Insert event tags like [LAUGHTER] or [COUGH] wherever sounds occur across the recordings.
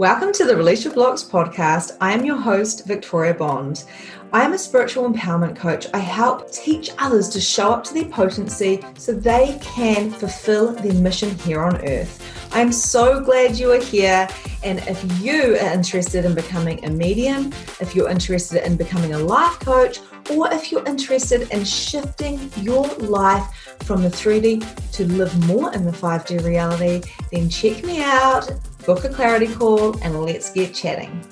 Welcome to the Release Your Blocks podcast. I am your host, Victoria Bond. I am a spiritual empowerment coach. I help teach others to show up to their potency so they can fulfill their mission here on earth. I am so glad you are here. And if you are interested in becoming a medium, if you're interested in becoming a life coach, or if you're interested in shifting your life from the 3D to live more in the 5D reality, then check me out, book a clarity call, and let's get chatting.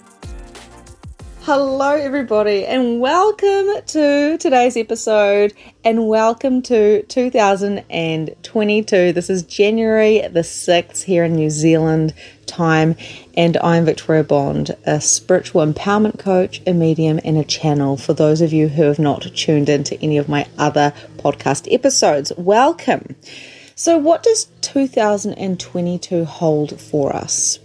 Hello, everybody, and welcome to today's episode, and welcome to 2022. This is January the 6th here in New Zealand time, and I'm Victoria Bond, a spiritual empowerment coach, a medium, and a channel. For those of you who have not tuned into any of my other podcast episodes, welcome. So, what does 2022 hold for us?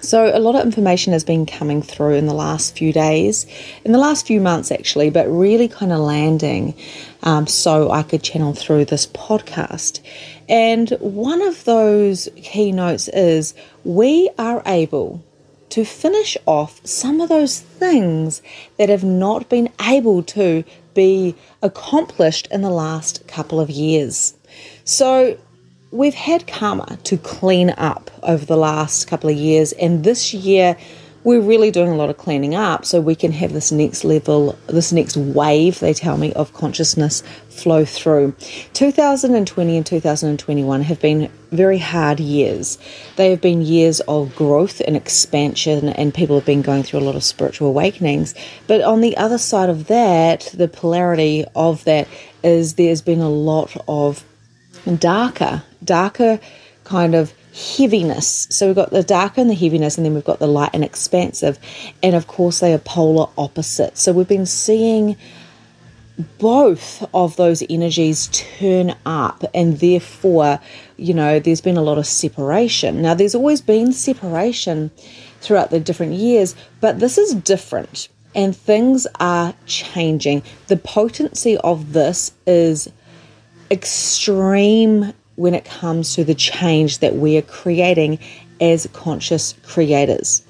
So, a lot of information has been coming through in the last few days, in the last few months actually, but really kind of landing um, so I could channel through this podcast. And one of those keynotes is we are able to finish off some of those things that have not been able to be accomplished in the last couple of years. So, we've had karma to clean up over the last couple of years, and this year we're really doing a lot of cleaning up so we can have this next level, this next wave, they tell me, of consciousness flow through. 2020 and 2021 have been very hard years. They have been years of growth and expansion, and people have been going through a lot of spiritual awakenings. But on the other side of that, the polarity of that is there's been a lot of darker, darker kind of heaviness. So we've got the darker and the heaviness, and then we've got the light and expansive. And of course, they are polar opposites. So we've been seeing both of those energies turn up, and therefore, you know, there's been a lot of separation. Now, there's always been separation throughout the different years, but this is different and things are changing. The potency of this is extreme when it comes to the change that we are creating as conscious creators.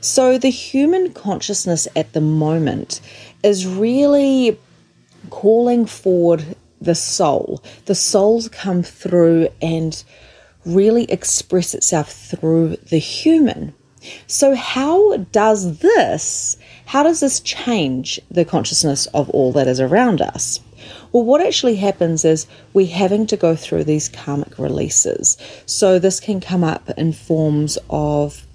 So, the human consciousness at the moment is really calling forward the soul. The soul's come through and really express itself through the human. So, how does this, how does this change the consciousness of all that is around us? Well, what actually happens is we're having to go through these karmic releases. So, this can come up in forms of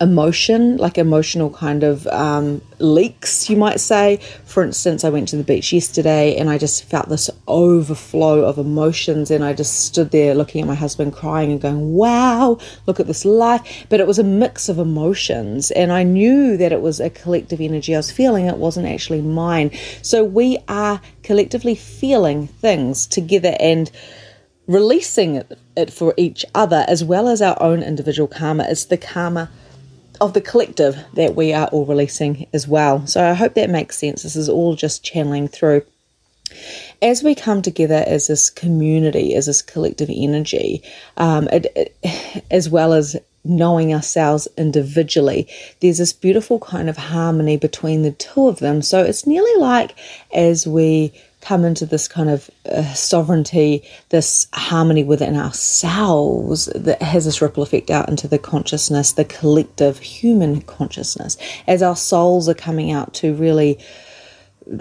emotion, like emotional kind of um, leaks, you might say. For instance, I went to the beach yesterday and I just felt this overflow of emotions, and I just stood there looking at my husband crying and going, Wow, look at this life. But it was a mix of emotions, and I knew that it was a collective energy I was feeling, it wasn't actually mine. So we are collectively feeling things together and releasing it for each other as well as our own individual karma. It's the karma of the collective that we are all releasing as well. So I hope that makes sense. This is all just channeling through. As we come together as this community, as this collective energy, um, it, it, as well as knowing ourselves individually, there's this beautiful kind of harmony between the two of them. So it's nearly like as we come into this kind of uh, sovereignty, this harmony within ourselves that has this ripple effect out into the consciousness, the collective human consciousness, as our souls are coming out to really,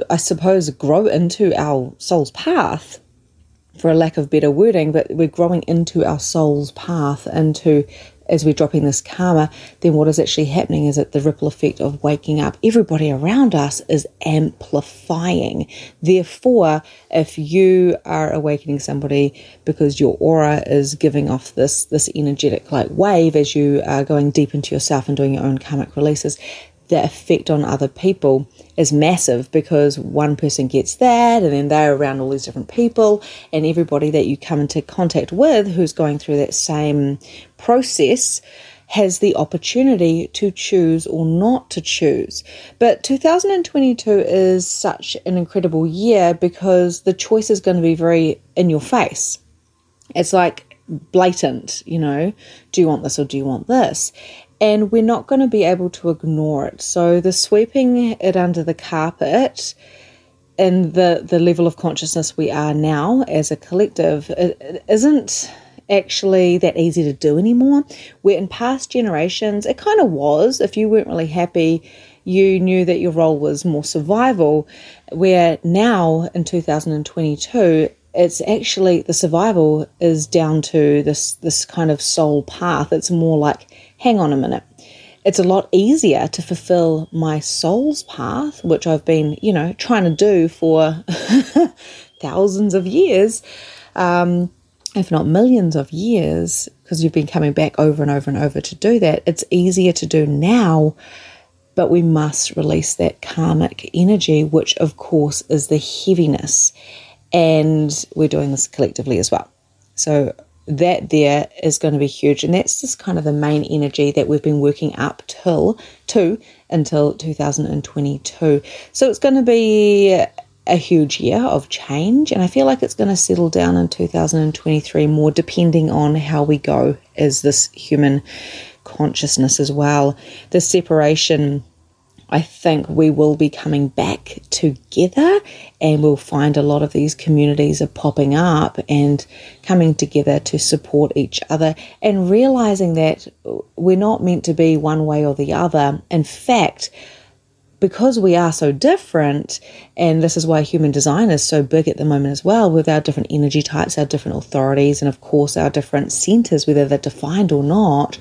I suppose, grow into our soul's path. For a lack of better wording, but we're growing into our soul's path, into as we're dropping this karma, then what is actually happening is that the ripple effect of waking up everybody around us is amplifying. Therefore, if you are awakening somebody because your aura is giving off this this energetic like wave as you are going deep into yourself and doing your own karmic releases, the effect on other people is massive because one person gets that and then they're around all these different people and everybody that you come into contact with who's going through that same process has the opportunity to choose or not to choose. But 2022 is such an incredible year because the choice is going to be very in your face. It's like blatant, you know, do you want this or do you want this? And we're not going to be able to ignore it. So the sweeping it under the carpet and the the level of consciousness we are now as a collective it, it isn't actually that easy to do anymore. Where in past generations it kind of was. If you weren't really happy, you knew that your role was more survival. Where now in 2022 it's actually the survival is down to this this kind of soul path. It's more like, hang on a minute. It's a lot easier to fulfill my soul's path, which I've been, you know, trying to do for [LAUGHS] thousands of years, um, if not millions of years, because you've been coming back over and over and over to do that. It's easier to do now, but we must release that karmic energy, which of course is the heaviness and we're doing this collectively as well. So that there is going to be huge, and that's just kind of the main energy that we've been working up till to until 2022. So it's going to be a huge year of change, and I feel like it's going to settle down in 2023 more, depending on how we go as this human consciousness as well. The separation I think we will be coming back together and we'll find a lot of these communities are popping up and coming together to support each other and realizing that we're not meant to be one way or the other. In fact, because we are so different, and this is why human design is so big at the moment as well, with our different energy types, our different authorities, and of course our different centers, whether they're defined or not,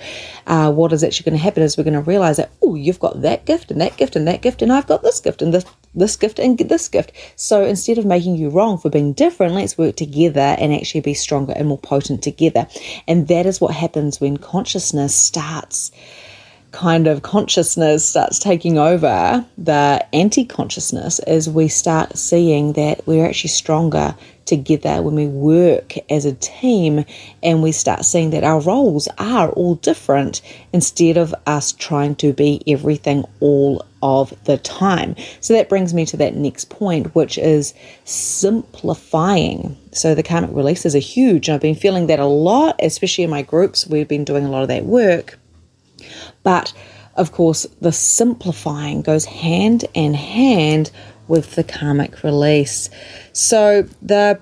uh, what is actually going to happen is we're going to realize that, oh, you've got that gift and that gift and that gift, and I've got this gift and this, this gift and this gift. So instead of making you wrong for being different, let's work together and actually be stronger and more potent together. And that is what happens when consciousness starts kind of consciousness starts taking over the anti consciousness as we start seeing that we're actually stronger together when we work as a team and we start seeing that our roles are all different instead of us trying to be everything all of the time. So that brings me to that next point, which is simplifying. So the karmic releases are huge, and I've been feeling that a lot, especially in my groups. We've been doing a lot of that work but of course, the simplifying goes hand in hand with the karmic release. So the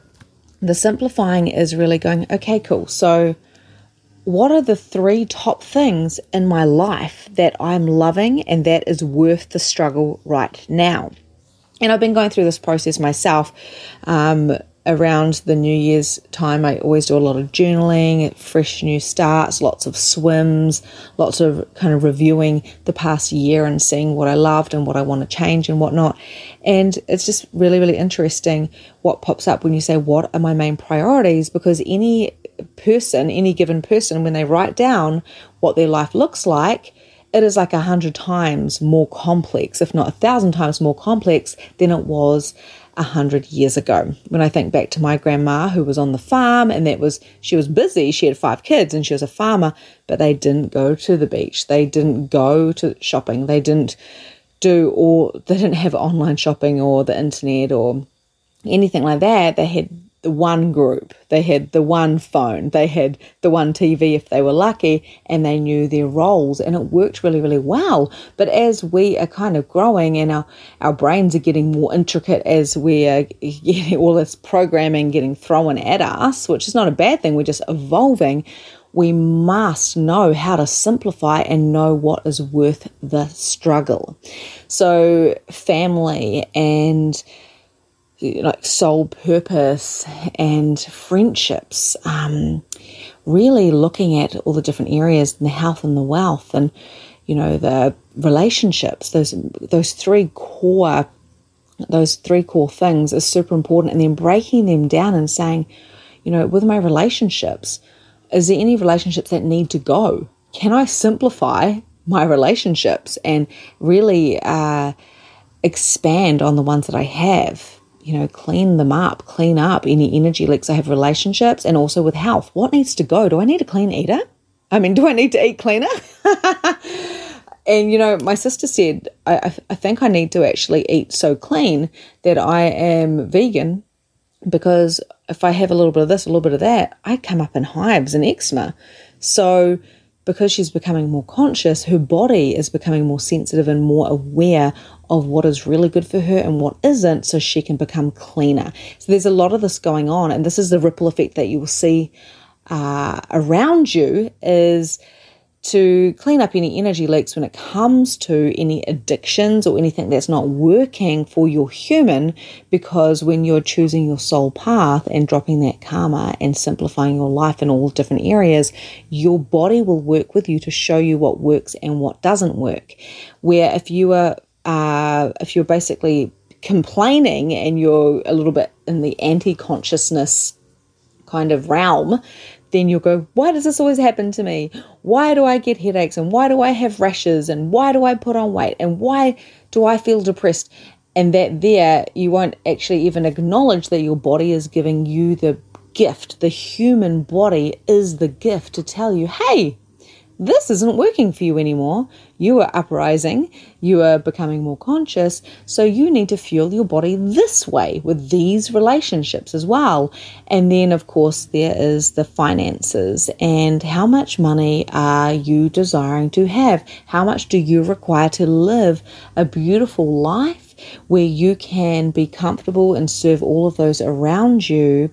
the simplifying is really going, okay, cool. So what are the three top things in my life that I'm loving and that is worth the struggle right now? And I've been going through this process myself. Um, around the New Year's time, I always do a lot of journaling, fresh new starts, lots of swims, lots of kind of reviewing the past year and seeing what I loved and what I want to change and whatnot. And it's just really, really interesting what pops up when you say, What are my main priorities? Because any person, any given person, when they write down what their life looks like, it is like a hundred times more complex, if not a thousand times more complex than it was a hundred years ago. When I think back to my grandma who was on the farm and that was she was busy, she had five kids and she was a farmer, but they didn't go to the beach. They didn't go to shopping. They didn't do or they didn't have online shopping or the internet or anything like that. They had the one group, they had the one phone, they had the one TV if they were lucky, and they knew their roles, and it worked really, really well. But as we are kind of growing and our, our brains are getting more intricate as we are [LAUGHS] getting all this programming getting thrown at us, which is not a bad thing, we're just evolving. We must know how to simplify and know what is worth the struggle. So, family and like soul purpose and friendships. Um, really looking at all the different areas the health and the wealth and you know the relationships. Those those three core those three core things is super important, and then breaking them down and saying, you know, with my relationships, is there any relationships that need to go? Can I simplify my relationships and really uh, expand on the ones that I have? You know, clean them up, clean up any energy leaks I have relationships and also with health. What needs to go? Do I need a clean eater? I mean, [LAUGHS] do I need to eat cleaner? [LAUGHS] and, you know, my sister said, I, I think I need to actually eat so clean that I am vegan because if I have a little bit of this, a little bit of that, I come up in hives and eczema. So, because she's becoming more conscious, her body is becoming more sensitive and more aware of what is really good for her and what isn't, so she can become cleaner. So, there's a lot of this going on, and this is the ripple effect that you will see uh, around you is to clean up any energy leaks when it comes to any addictions or anything that's not working for your human. Because when you're choosing your soul path and dropping that karma and simplifying your life in all different areas, your body will work with you to show you what works and what doesn't work. Where if you are, uh, if you're basically complaining and you're a little bit in the anti consciousness kind of realm, then you'll go, Why does this always happen to me? Why do I get headaches? And why do I have rashes? And why do I put on weight? And why do I feel depressed? And that there, you won't actually even acknowledge that your body is giving you the gift. The human body is the gift to tell you, Hey, this isn't working for you anymore. You are uprising, you are becoming more conscious, so you need to fuel your body this way with these relationships as well. And then, of course, there is the finances and how much money are you desiring to have? How much do you require to live a beautiful life where you can be comfortable and serve all of those around you?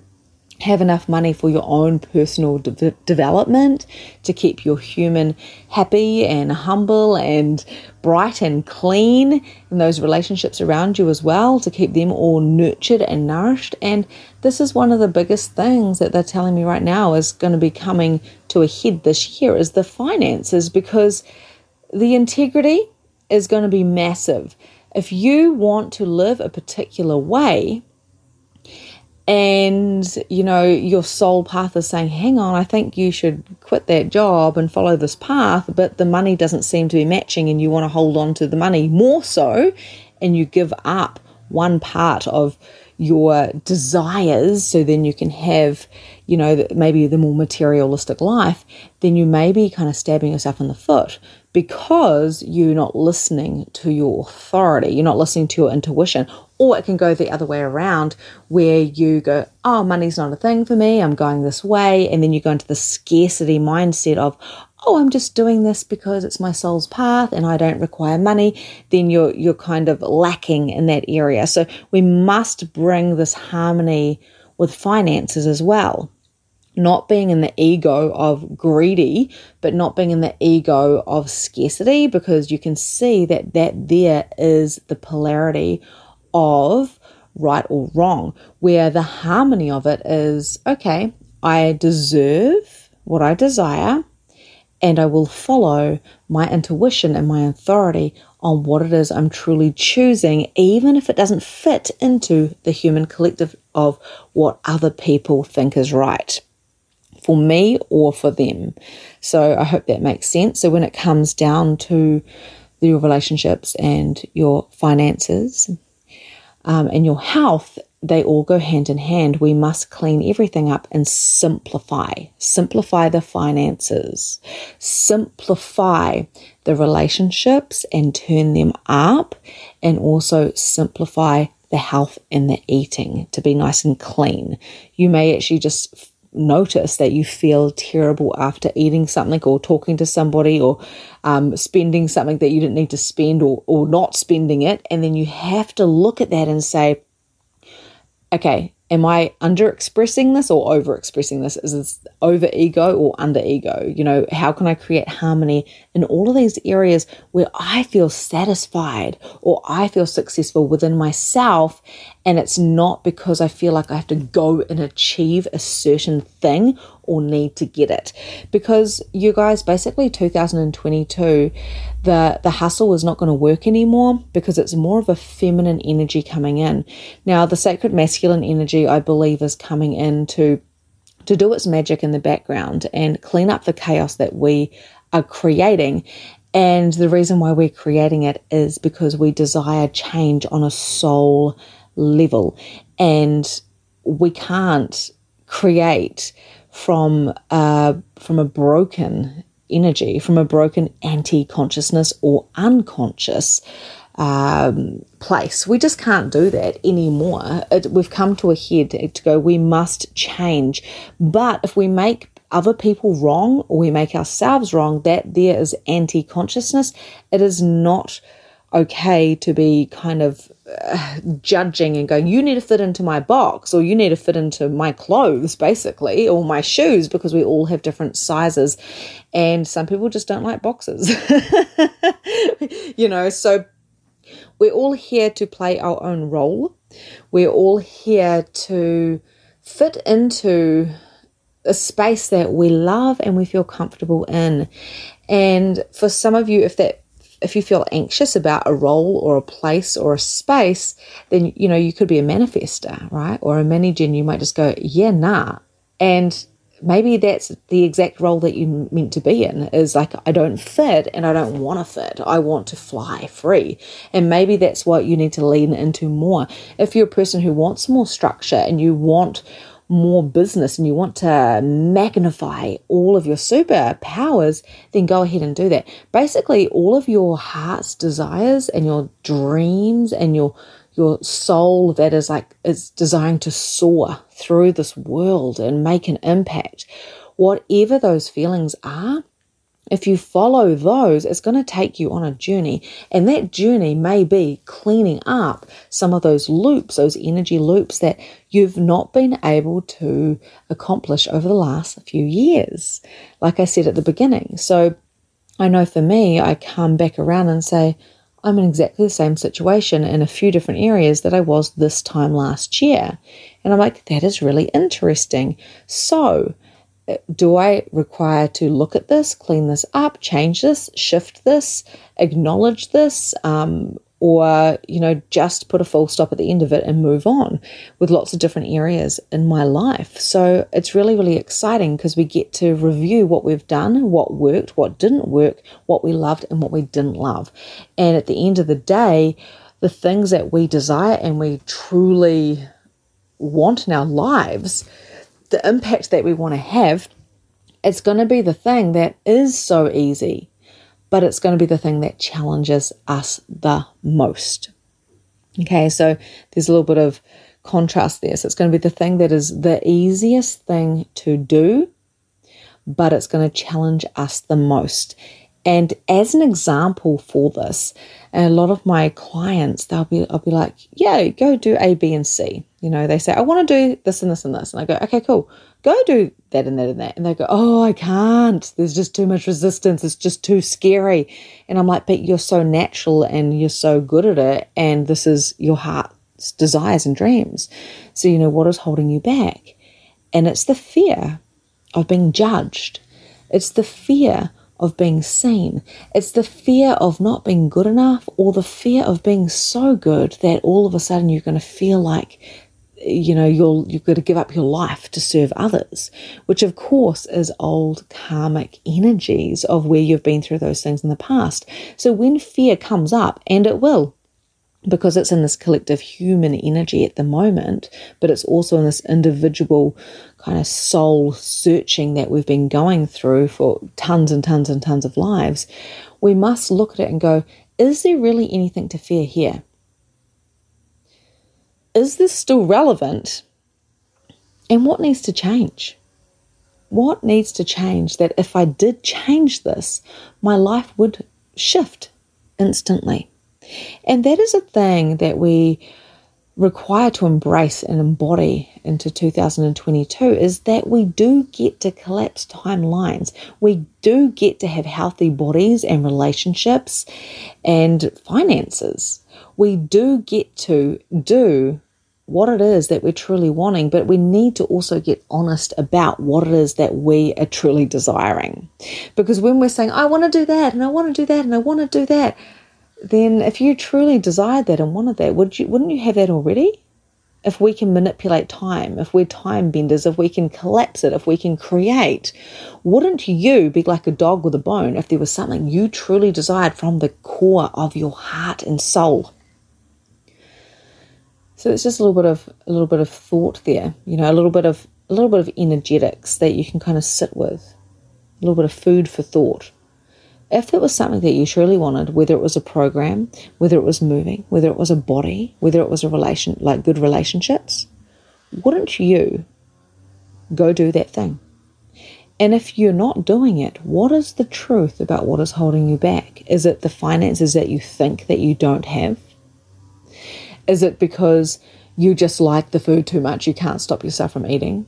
Have enough money for your own personal de- development to keep your human happy and humble and bright and clean and those relationships around you as well to keep them all nurtured and nourished. And this is one of the biggest things that they're telling me right now is going to be coming to a head this year is the finances because the integrity is going to be massive. If you want to live a particular way and you know your soul path is saying hang on i think you should quit that job and follow this path but the money doesn't seem to be matching and you want to hold on to the money more so and you give up one part of your desires so then you can have you know maybe the more materialistic life then you may be kind of stabbing yourself in the foot because you're not listening to your authority, you're not listening to your intuition. Or it can go the other way around where you go, Oh, money's not a thing for me, I'm going this way. And then you go into the scarcity mindset of, Oh, I'm just doing this because it's my soul's path and I don't require money. Then you're you're kind of lacking in that area. So we must bring this harmony with finances as well not being in the ego of greedy, but not being in the ego of scarcity, because you can see that that there is the polarity of right or wrong, where the harmony of it is okay, I deserve what I desire, and I will follow my intuition and my authority on what it is I'm truly choosing, even if it doesn't fit into the human collective of what other people think is right for me or for them. So I hope that makes sense. So when it comes down to your relationships and your finances um, and your health, they all go hand in hand. We must clean everything up and simplify. Simplify the finances, simplify the relationships and turn them up, and also simplify the health and the eating to be nice and clean. You may actually just notice that you feel terrible after eating something or talking to somebody or um, spending something that you didn't need to spend or, or not spending it. And then you have to look at that and say, okay, am I under expressing this or over expressing this? Is this over ego or under ego? You know, how can I create harmony in all of these areas where I feel satisfied or I feel successful within myself? And it's not because I feel like I have to go and achieve a certain thing or need to get it. Because you guys, basically 2022, the, the hustle is not going to work anymore because it's more of a feminine energy coming in. Now, the sacred masculine energy, I believe, is coming in to, to do its magic in the background and clean up the chaos that we are creating. And the reason why we're creating it is because we desire change on a soul level. And we can't create from uh, from a broken energy, from a broken anti consciousness or unconscious um, place. We just can't do that anymore. It, we've come to a head to go, we must change. But if we make other people wrong or we make ourselves wrong, that there is anti consciousness. It is not okay to be kind of uh, judging and going, you need to fit into my box or you need to fit into my clothes, basically, or my shoes, because we all have different sizes. And some people just don't like boxes. [LAUGHS] you know, so we're all here to play our own role. We're all here to fit into a space that we love and we feel comfortable in. And for some of you, if that if you feel anxious about a role or a place or a space, then you know you could be a manifester, right? Or a manager, and you might just go, yeah, nah. And maybe that's the exact role that you meant to be in is like i don't fit and i don't want to fit i want to fly free and maybe that's what you need to lean into more if you're a person who wants more structure and you want more business and you want to magnify all of your superpowers, then go ahead and do that. Basically, all of your heart's desires and your dreams and your your soul that is like is designed to soar through this world and make an impact. Whatever those feelings are, if you follow those, it's going to take you on a journey. And that journey may be cleaning up some of those loops, those energy loops that you've not been able to accomplish over the last few years. Like I said at the beginning. So I know for me, I come back around and say, I'm in exactly the same situation in a few different areas that I was this time last year. And I'm like, that is really interesting. So, do I require to look at this, clean this up, change this, shift this, acknowledge this, um, or you know just put a full stop at the end of it and move on with lots of different areas in my life? So it's really really exciting because we get to review what we've done what worked what didn't work what we loved and what we didn't love. And at the end of the day the things that we desire and we truly want in our lives the impact that we want to have, it's going to be the thing that is so easy, but it's going to be the thing that challenges us the most. Okay, so there's a little bit of contrast there. So it's going to be the thing that is the easiest thing to do, but it's going to challenge us the most. And as an example for this, a lot of my clients, they'll be, I'll be like, yeah, go do A, B, and C. You know, they say, I want to do this and this and this. And I go, okay, cool. Go do that and that and that. And they go, oh, I can't. There's just too much resistance. It's just too scary. And I'm like, but you're so natural and you're so good at it. And this is your heart's desires and dreams. So, you know, what is holding you back? And it's the fear of being judged. It's the fear of being seen. It's the fear of not being good enough or the fear of being so good that all of a sudden you're going to feel like you know you're you've got to give up your life to serve others which of course is old karmic energies of where you've been through those things in the past so when fear comes up and it will because it's in this collective human energy at the moment, but it's also in this individual kind of soul searching that we've been going through for tons and tons and tons of lives, we must look at it and go, is there really anything to fear here? Is this still relevant? And what needs to change? What needs to change that if I did change this, my life would shift instantly? And that is a thing that we require to embrace and embody into 2022 is that we do get to collapse timelines. We do get to have healthy bodies and relationships and finances. We do get to do what it is that we're truly wanting, but we need to also get honest about what it is that we are truly desiring. Because when we're saying, I want to do that, and I want to do that, and I want to do that, then if you truly desired that and wanted that, would you wouldn't you have that already? If we can manipulate time, if we're time benders, if we can collapse it, if we can create, wouldn't you be like a dog with a bone if there was something you truly desired from the core of your heart and soul? So it's just a little bit of a little bit of thought there, you know, a little bit of a little bit of energetics that you can kind of sit with, a little bit of food for thought if it was something that you truly wanted, whether it was a program, whether it was moving, whether it was a body, whether it was a relation, like good relationships, wouldn't you go do that thing? And if you're not doing it, what is the truth about what is holding you back? Is it the finances that you think that you don't have? Is it because you just like the food too much, you can't stop yourself from eating?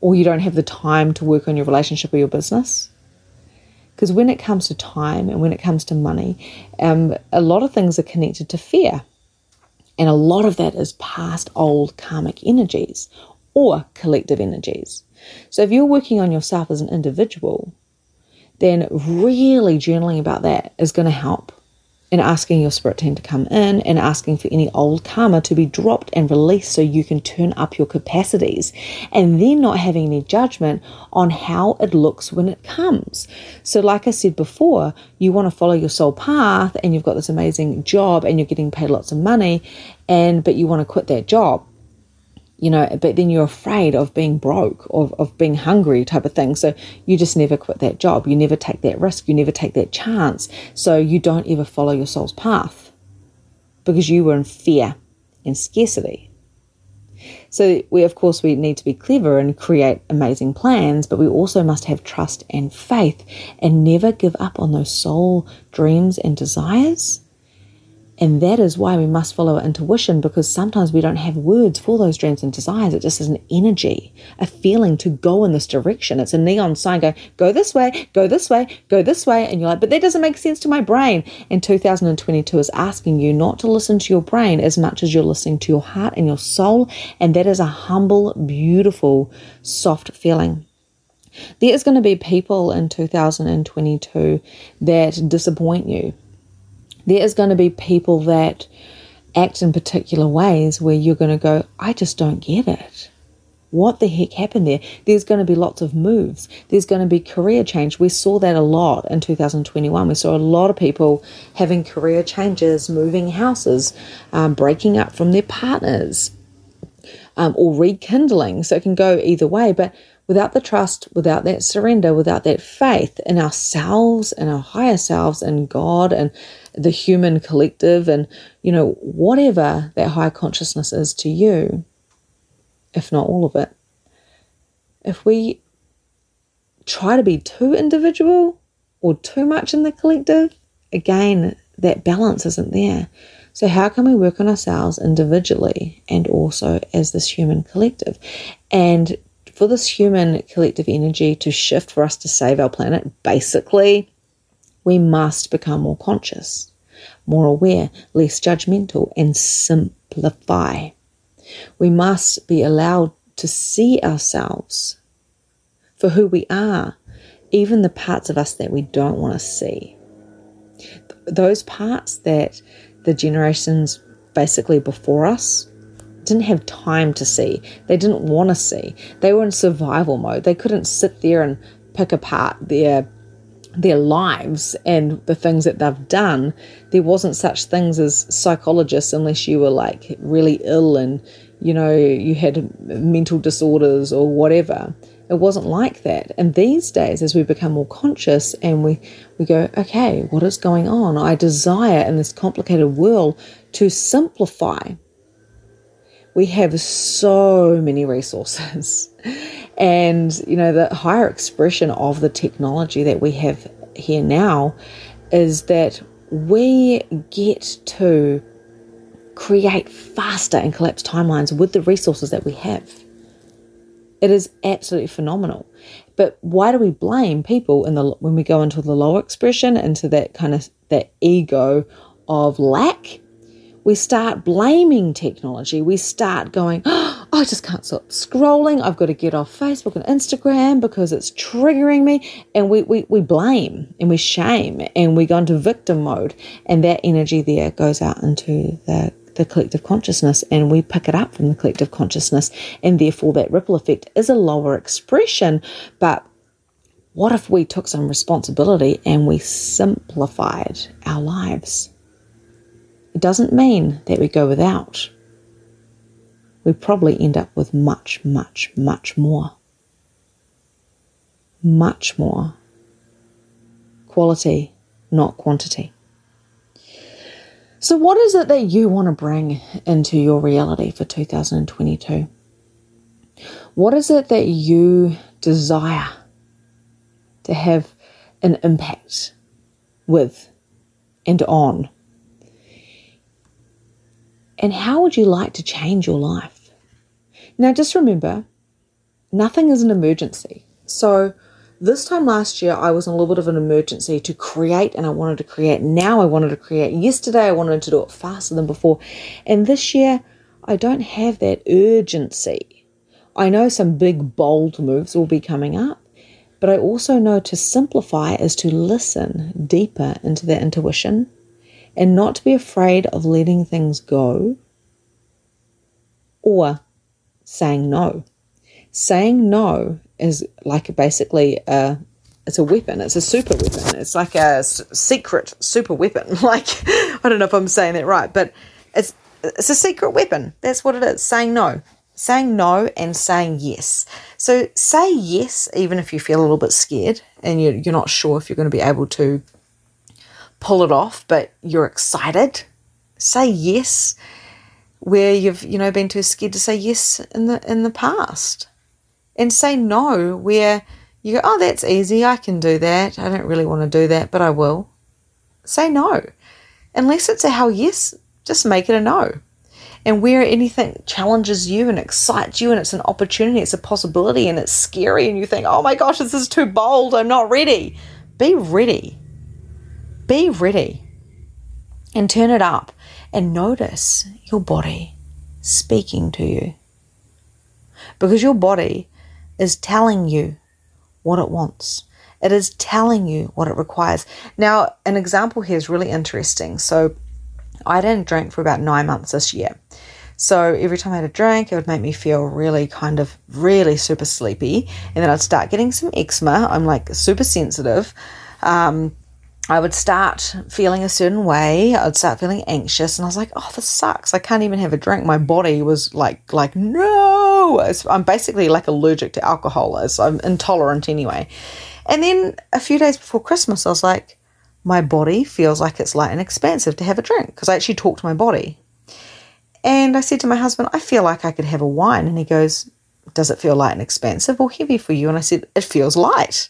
Or you don't have the time to work on your relationship or your business? Because when it comes to time and when it comes to money, um, a lot of things are connected to fear. And a lot of that is past old karmic energies or collective energies. So if you're working on yourself as an individual, then really journaling about that is going to help in asking your spirit team to come in and asking for any old karma to be dropped and released so you can turn up your capacities and then not having any judgment on how it looks when it comes. So, like I said before, you want to follow your soul path and you've got this amazing job and you're getting paid lots of money, and but you want to quit that job you know, but then you're afraid of being broke, of, of being hungry type of thing. So you just never quit that job. You never take that risk. You never take that chance. So you don't ever follow your soul's path because you were in fear and scarcity. So we, of course, we need to be clever and create amazing plans, but we also must have trust and faith and never give up on those soul dreams and desires and that is why we must follow our intuition because sometimes we don't have words for those dreams and desires. It just is an energy, a feeling to go in this direction. It's a neon sign go, go this way, go this way, go this way. And you're like, but that doesn't make sense to my brain. And 2022 is asking you not to listen to your brain as much as you're listening to your heart and your soul. And that is a humble, beautiful, soft feeling. There is going to be people in 2022 that disappoint you there is going to be people that act in particular ways where you're going to go, I just don't get it. What the heck happened there? There's going to be lots of moves. There's going to be career change. We saw that a lot in 2021. We saw a lot of people having career changes, moving houses, um, breaking up from their partners, um, or rekindling. So it can go either way. But without the trust, without that surrender, without that faith in ourselves and our higher selves and God and the human collective and, you know, whatever that high consciousness is to you, if not all of it, if we try to be too individual or too much in the collective, again, that balance isn't there. So, how can we work on ourselves individually and also as this human collective? And for this human collective energy to shift for us to save our planet, basically, we must become more conscious, more aware, less judgmental, and simplify. We must be allowed to see ourselves for who we are, even the parts of us that we don't want to see. Those parts that the generations basically before us didn't have time to see. They didn't want to see. They were in survival mode. They couldn't sit there and pick apart their their lives and the things that they've done, there wasn't such things as psychologists unless you were like really ill and you know you had mental disorders or whatever. It wasn't like that. And these days, as we become more conscious and we, we go, okay, what is going on? I desire in this complicated world to simplify. We have so many resources. [LAUGHS] And, you know, the higher expression of the technology that we have here now is that we get to create faster and collapse timelines with the resources that we have. It is absolutely phenomenal. But why do we blame people in the when we go into the lower expression, into that kind of that ego of lack? we start blaming technology. We start going, oh, I just can't stop scrolling. I've got to get off Facebook and Instagram because it's triggering me. And we, we, we blame and we shame and we go into victim mode. And that energy there goes out into the, the collective consciousness and we pick it up from the collective consciousness. And therefore, that ripple effect is a lower expression. But what if we took some responsibility and we simplified our lives? It doesn't mean that we go without. We probably end up with much, much, much more. Much more quality, not quantity. So, what is it that you want to bring into your reality for 2022? What is it that you desire to have an impact with and on? And how would you like to change your life? Now, just remember, nothing is an emergency. So, this time last year, I was in a little bit of an emergency to create, and I wanted to create. Now, I wanted to create. Yesterday, I wanted to do it faster than before. And this year, I don't have that urgency. I know some big, bold moves will be coming up, but I also know to simplify is to listen deeper into that intuition and not to be afraid of letting things go or saying no. Saying no is like basically a it's a weapon. It's a super weapon. It's like a secret super weapon. [LAUGHS] Like I don't know if I'm saying that right, but it's it's a secret weapon. That's what it is. Saying no, saying no, and saying yes. So say yes, even if you feel a little bit scared and you're you're not sure if you're going to be able to pull it off, but you're excited. Say yes where you've you know been too scared to say yes in the in the past. And say no where you go oh that's easy i can do that. I don't really want to do that but i will. Say no. Unless it's a hell yes just make it a no. And where anything challenges you and excites you and it's an opportunity it's a possibility and it's scary and you think oh my gosh this is too bold i'm not ready. Be ready. Be ready. And turn it up and notice your body speaking to you. Because your body is telling you what it wants. It is telling you what it requires. Now, an example here is really interesting. So, I didn't drink for about nine months this year. So, every time I had a drink, it would make me feel really kind of really super sleepy. And then I'd start getting some eczema. I'm like super sensitive. Um, I would start feeling a certain way. I'd start feeling anxious, and I was like, "Oh, this sucks! I can't even have a drink." My body was like, "Like no!" I'm basically like allergic to alcohol, so I'm intolerant anyway. And then a few days before Christmas, I was like, "My body feels like it's light and expansive to have a drink," because I actually talked to my body. And I said to my husband, "I feel like I could have a wine," and he goes, "Does it feel light and expansive or heavy for you?" And I said, "It feels light."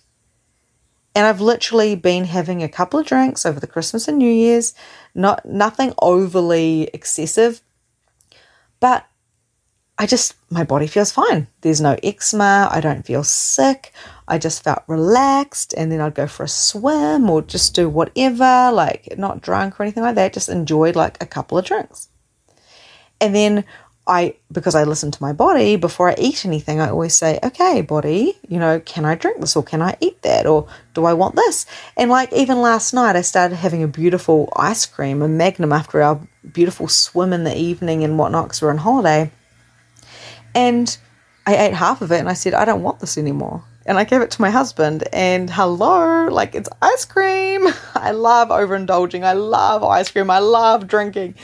And I've literally been having a couple of drinks over the Christmas and New Year's, not nothing overly excessive, but I just my body feels fine. There's no eczema, I don't feel sick. I just felt relaxed and then I'd go for a swim or just do whatever, like not drunk or anything like that, just enjoyed like a couple of drinks. And then I because I listen to my body before I eat anything, I always say, "Okay, body, you know, can I drink this or can I eat that or do I want this?" And like even last night, I started having a beautiful ice cream, a Magnum, after our beautiful swim in the evening and whatnot because we're on holiday. And I ate half of it and I said, "I don't want this anymore." And I gave it to my husband, and hello, like it's ice cream. [LAUGHS] I love overindulging. I love ice cream. I love drinking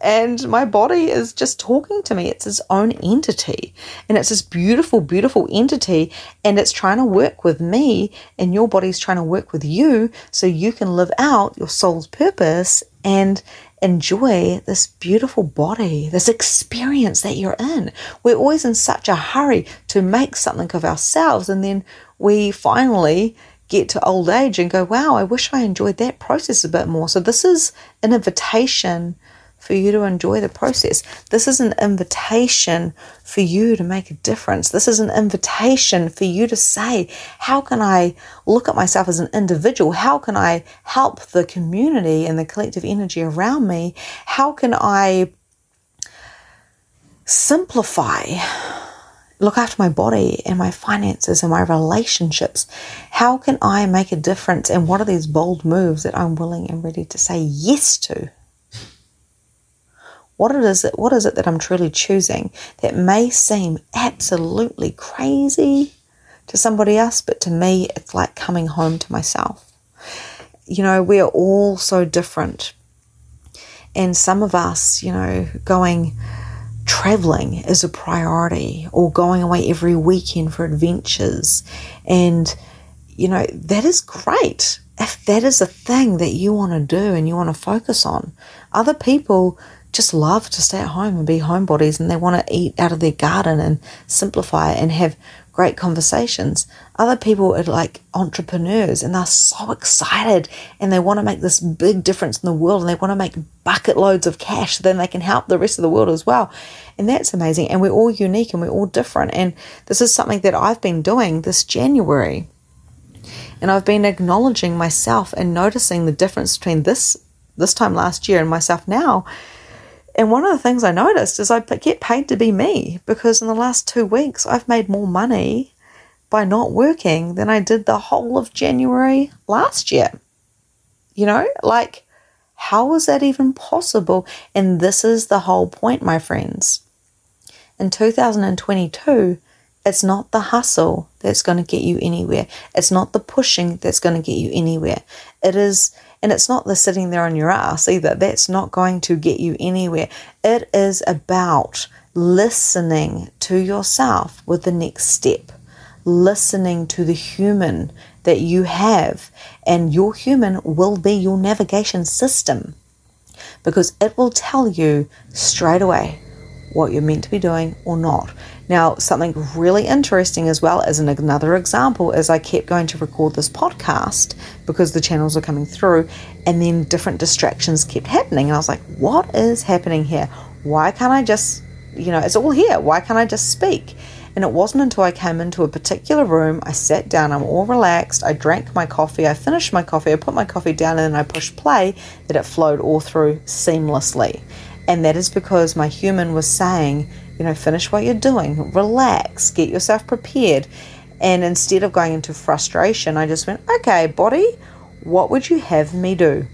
and my body is just talking to me. It's its own entity. And it's this beautiful, beautiful entity. And it's trying to work with me, and your body's trying to work with you so you can live out your soul's purpose and enjoy this beautiful body, this experience that you're in. We're always in such a hurry to make something of ourselves. And then we finally get to old age and go, wow, I wish I enjoyed that process a bit more. So, this is an invitation for you to enjoy the process. This is an invitation for you to make a difference. This is an invitation for you to say, How can I look at myself as an individual? How can I help the community and the collective energy around me? How can I simplify? Look after my body and my finances and my relationships. How can I make a difference? And what are these bold moves that I'm willing and ready to say yes to? What it is that what is it that I'm truly choosing that may seem absolutely crazy to somebody else, but to me it's like coming home to myself. You know, we are all so different. And some of us, you know, going traveling is a priority or going away every weekend for adventures. And, you know, that is great. if that is a thing that you want to do and you want to focus on, other people just love to stay at home and be homebodies and they want to eat out of their garden and simplify and have great conversations. Other people are like entrepreneurs and they're so excited and they want to make this big difference in the world and they want to make bucket loads of cash so then they can help the rest of the world as well. And that's amazing. And we're all unique and we're all different. And this is something that I've been doing this January. And I've been acknowledging myself and noticing the difference between this this time last year and myself now and one of the things I noticed is I get paid to be me because in the last two weeks I've made more money by not working than I did the whole of January last year. You know, like, how is that even possible? And this is the whole point, my friends. In 2022, it's not the hustle that's going to get you anywhere. It's not the pushing that's going to get you anywhere. It is and it's not the sitting there on your ass either. That's not going to get you anywhere. It is about listening to yourself with the next step, listening to the human that you have, and your human will be your navigation system because it will tell you straight away what you're meant to be doing or not. Now, something really interesting as well as another example is I kept going to record this podcast because the channels were coming through, and then different distractions kept happening. And I was like, what is happening here? Why can't I just, you know, it's all here. Why can't I just speak? And it wasn't until I came into a particular room, I sat down, I'm all relaxed, I drank my coffee, I finished my coffee, I put my coffee down, and then I pushed play that it flowed all through seamlessly. And that is because my human was saying, you know, finish what you're doing, relax, get yourself prepared. And instead of going into frustration, I just went, okay, body, what would you have me do?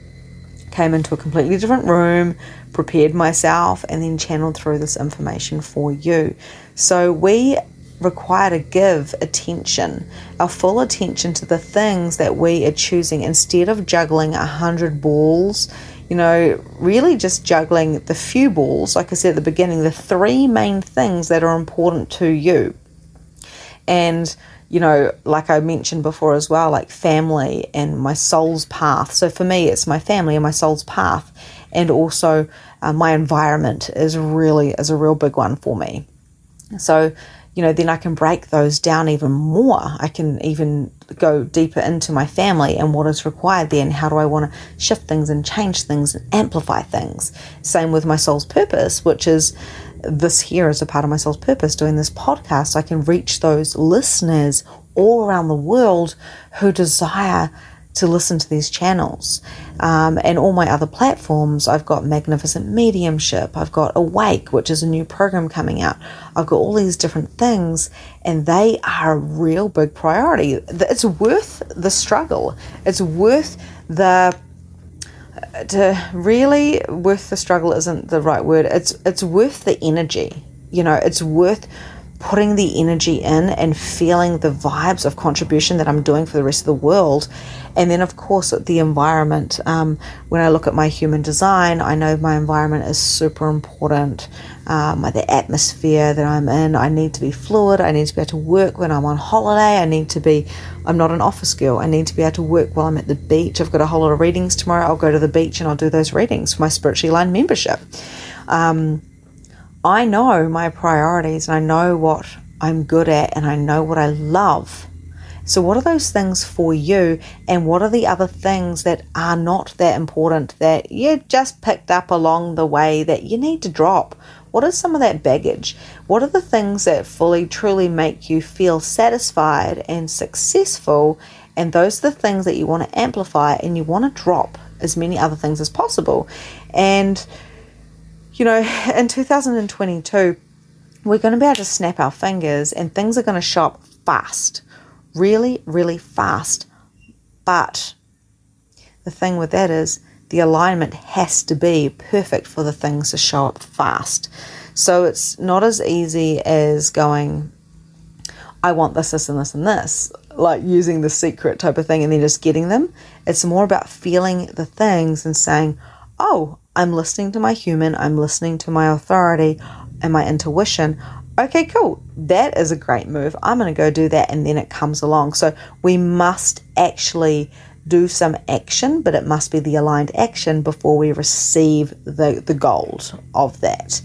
Came into a completely different room, prepared myself, and then channeled through this information for you. So we require to give attention, our full attention to the things that we are choosing instead of juggling a hundred balls you know, really just juggling the few balls, like I said at the beginning, the three main things that are important to you. And, you know, like I mentioned before as well, like family and my soul's path. So for me, it's my family and my soul's path. And also uh, my environment is really, is a real big one for me. So, you know, then I can break those down even more. I can even go deeper into my family and what is required there and how do I want to shift things and change things and amplify things. Same with my soul's purpose, which is this here is a part of my soul's purpose doing this podcast. I can reach those listeners all around the world who desire to listen to these channels. Um, and all my other platforms, I've got Magnificent Mediumship, I've got Awake, which is a new program coming out. I've got all these different things, and they are a real big priority. It's worth the struggle, it's worth the to really worth the struggle isn't the right word. It's it's worth the energy. You know, it's worth putting the energy in and feeling the vibes of contribution that I'm doing for the rest of the world. And then, of course, the environment. Um, when I look at my human design, I know my environment is super important. Um, the atmosphere that I'm in, I need to be fluid. I need to be able to work when I'm on holiday. I need to be, I'm not an office girl. I need to be able to work while I'm at the beach. I've got a whole lot of readings tomorrow. I'll go to the beach and I'll do those readings for my spiritually aligned membership. Um, I know my priorities and I know what I'm good at and I know what I love. So, what are those things for you? And what are the other things that are not that important that you just picked up along the way that you need to drop? What is some of that baggage? What are the things that fully, truly make you feel satisfied and successful? And those are the things that you want to amplify and you want to drop as many other things as possible. And you know, in 2022, we're going to be able to snap our fingers and things are going to show up fast, really, really fast. But the thing with that is the alignment has to be perfect for the things to show up fast. So it's not as easy as going, I want this, this, and this, and this, like using the secret type of thing and then just getting them. It's more about feeling the things and saying, oh, I'm listening to my human, I'm listening to my authority and my intuition. Okay, cool. That is a great move. I'm going to go do that and then it comes along. So we must actually do some action, but it must be the aligned action before we receive the, the gold of that.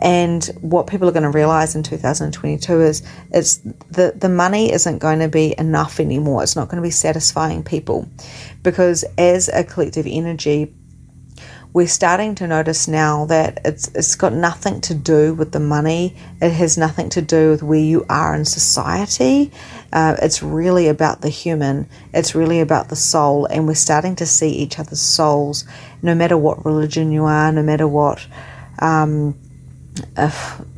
And what people are going to realize in 2022 is it's the, the money isn't going to be enough anymore. It's not going to be satisfying people because as a collective energy, we're starting to notice now that it's it's got nothing to do with the money. It has nothing to do with where you are in society. Uh, it's really about the human. It's really about the soul, and we're starting to see each other's souls, no matter what religion you are, no matter what. Um,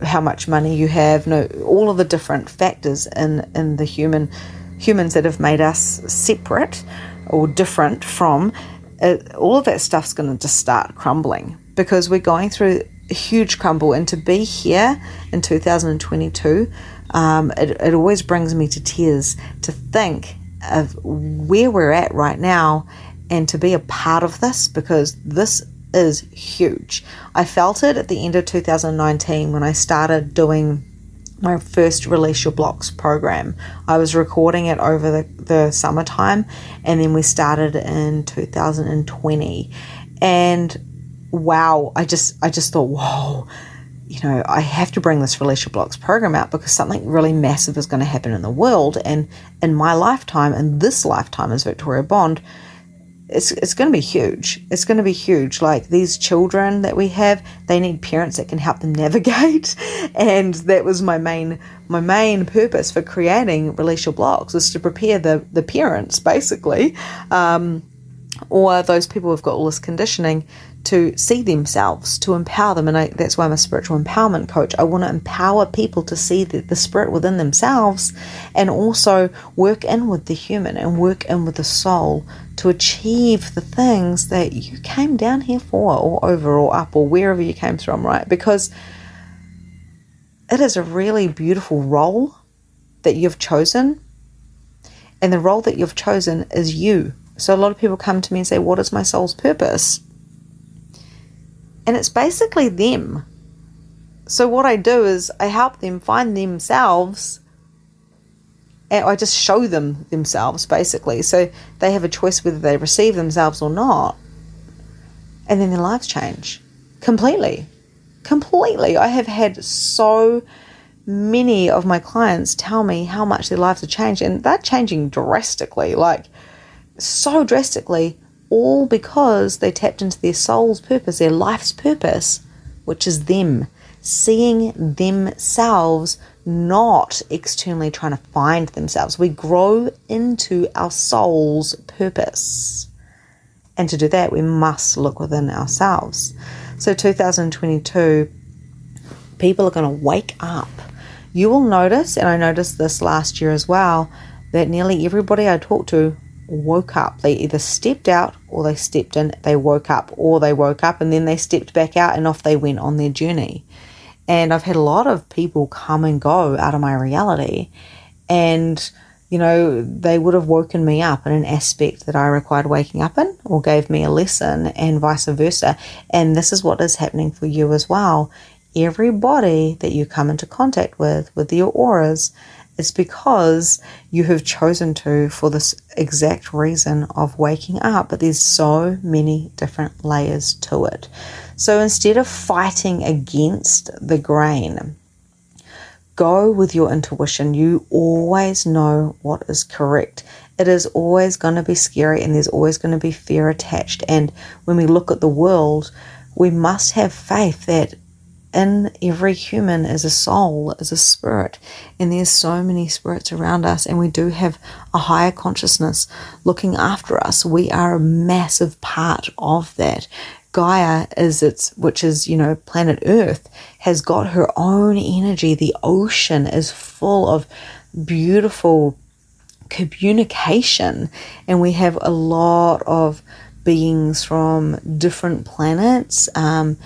how much money you have, no, all of the different factors in, in the human humans that have made us separate or different from it, all of that stuff's going to just start crumbling because we're going through a huge crumble. And to be here in 2022, um, it, it always brings me to tears to think of where we're at right now and to be a part of this because this is huge. I felt it at the end of 2019 when I started doing my first Release Your Blocks program. I was recording it over the, the summertime and then we started in 2020. And wow, I just I just thought, whoa, you know, I have to bring this Release Your Blocks program out because something really massive is going to happen in the world. And in my lifetime, in this lifetime as Victoria Bond, it's, it's going to be huge. It's going to be huge. Like these children that we have, they need parents that can help them [LAUGHS] navigate. And that was my main my main purpose for creating Release Your Blocks was to prepare the the parents basically, um, or those people who've got all this conditioning to see themselves, to empower them. And I, that's why I'm a spiritual empowerment coach. I want to empower people to see the, the spirit within themselves and also work in with the human and work in with the soul to achieve the things that you came down here for, or over, or up, or wherever you came from, right? Because it is a really beautiful role that you've chosen. And the role that you've chosen is you. So a lot of people come to me and say, What is my soul's purpose? And it's basically them. So what I do is I help them find themselves and I just show them themselves basically. So they have a choice whether they receive themselves or not. And then their lives change completely. Completely. I have had so many of my clients tell me how much their lives have changed, and they're changing drastically like so drastically, all because they tapped into their soul's purpose, their life's purpose, which is them seeing themselves not externally trying to find themselves. We grow into our soul's purpose. And to do that, we must look within ourselves. So, 2022, people are going to wake up. You will notice, and I noticed this last year as well, that nearly everybody I talked to woke up. They either stepped out or they stepped in, they woke up, or they woke up and then they stepped back out and off they went on their journey. And I've had a lot of people come and go out of my reality. And, you know, they would have woken me up in an aspect that I required waking up in or gave me a lesson and vice versa. And this is what is happening for you as well. Everybody that you come into contact with, with your auras, is because you have chosen to for this exact reason of waking up. But there's so many different layers to it. So instead of fighting against the grain, go with your intuition. You always know what is correct. It is always going to be scary and there's always going to be fear attached. And when we look at the world, we must have faith that in every human is a soul, is a spirit, and there's so many spirits around us, and we do have a higher consciousness looking after us. We are a massive part of that. Gaia is its, which is, you know, planet Earth, has got her own energy. The ocean is full of beautiful communication, and we have a lot of beings from different planets. Um,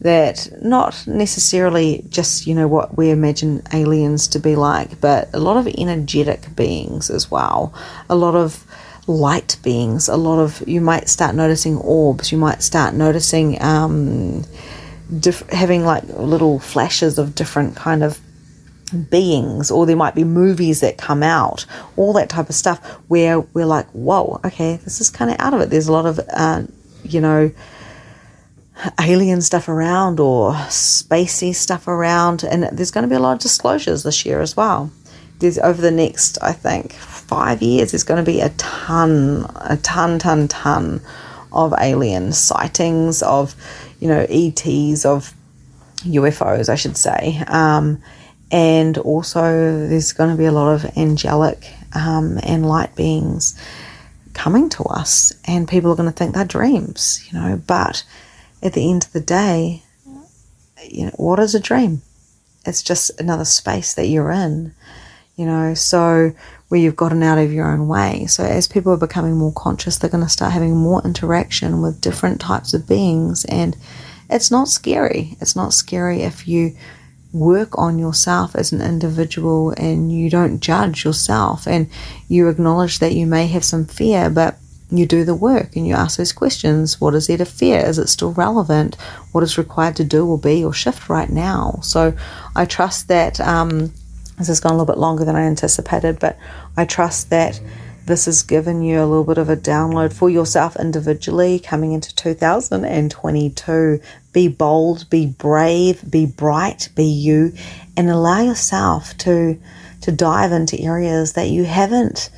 that not necessarily just you know what we imagine aliens to be like but a lot of energetic beings as well a lot of light beings. A lot of you might start noticing orbs. You might start noticing um, diff- having like little flashes of different kind of beings or there might be movies that come out all that type of stuff where we're like whoa okay this is kind of out of it there's a lot of uh, you know alien stuff around or spacey stuff around and there's going to be a lot of disclosures this year as well. There's over the next i think five years there's going to be a ton a ton ton ton of alien sightings of you know ets of ufos i should say. Um, and also there's going to be a lot of angelic um, and light beings coming to us and people are going to think they're dreams you know but at the end of the day you know what is a dream. It's just another space that you're in you know so where you've gotten out of your own way. So as people are becoming more conscious they're going to start having more interaction with different types of beings. And it's not scary. It's not scary if you work on yourself as an individual and you don't judge yourself and you acknowledge that you may have some fear, but you do the work and you ask those questions. What is there to fear? Is it still relevant? What is required to do or be or shift right now? So I trust that um, this has gone a little bit longer than I anticipated, but I trust that this has given you a little bit of a download for yourself individually coming into 2022. Be bold, be brave, be bright, be you, and allow yourself to to dive into areas that you haven't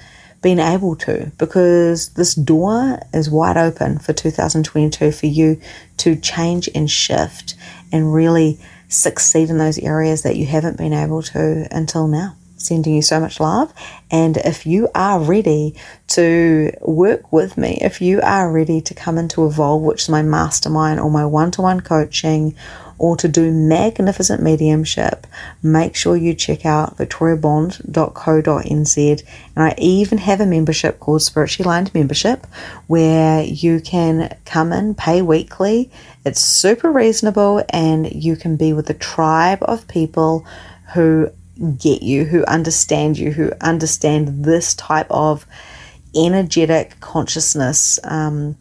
been able to because this door is wide open for 2022 for you to change and shift and really succeed in those areas that you haven't been able to until now sending you so much love. And if you are ready to work with me, if you are ready to come into Evolve, which is my mastermind or my one to one coaching, or to do magnificent mediumship, make sure you check out victoriabond.co.nz. And I even have a membership called Spiritually Aligned Membership where you can come in, pay weekly. It's super reasonable, and you can be with a tribe of people who get you, who understand you, who understand this type of energetic consciousness, um,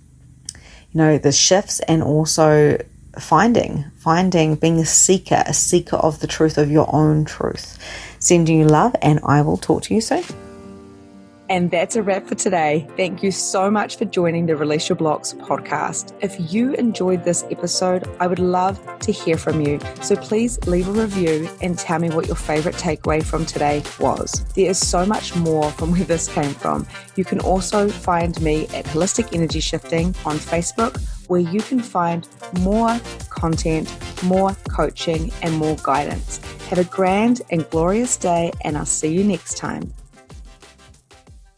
you know, the shifts and also finding, finding, being a seeker, a seeker of the truth of your own truth. Sending you love, and I will talk to you soon. And that's a wrap for today. Thank you so much for joining the Release Your Blocks podcast. If you enjoyed this episode, I would love to hear from you. So please leave a review and tell me what your favorite takeaway from today was. There is so much more from where this came from. You can also find me at Holistic Energy Shifting on Facebook, where you can find more content, more coaching, and more guidance. Have a grand and glorious day, and I'll see you next time.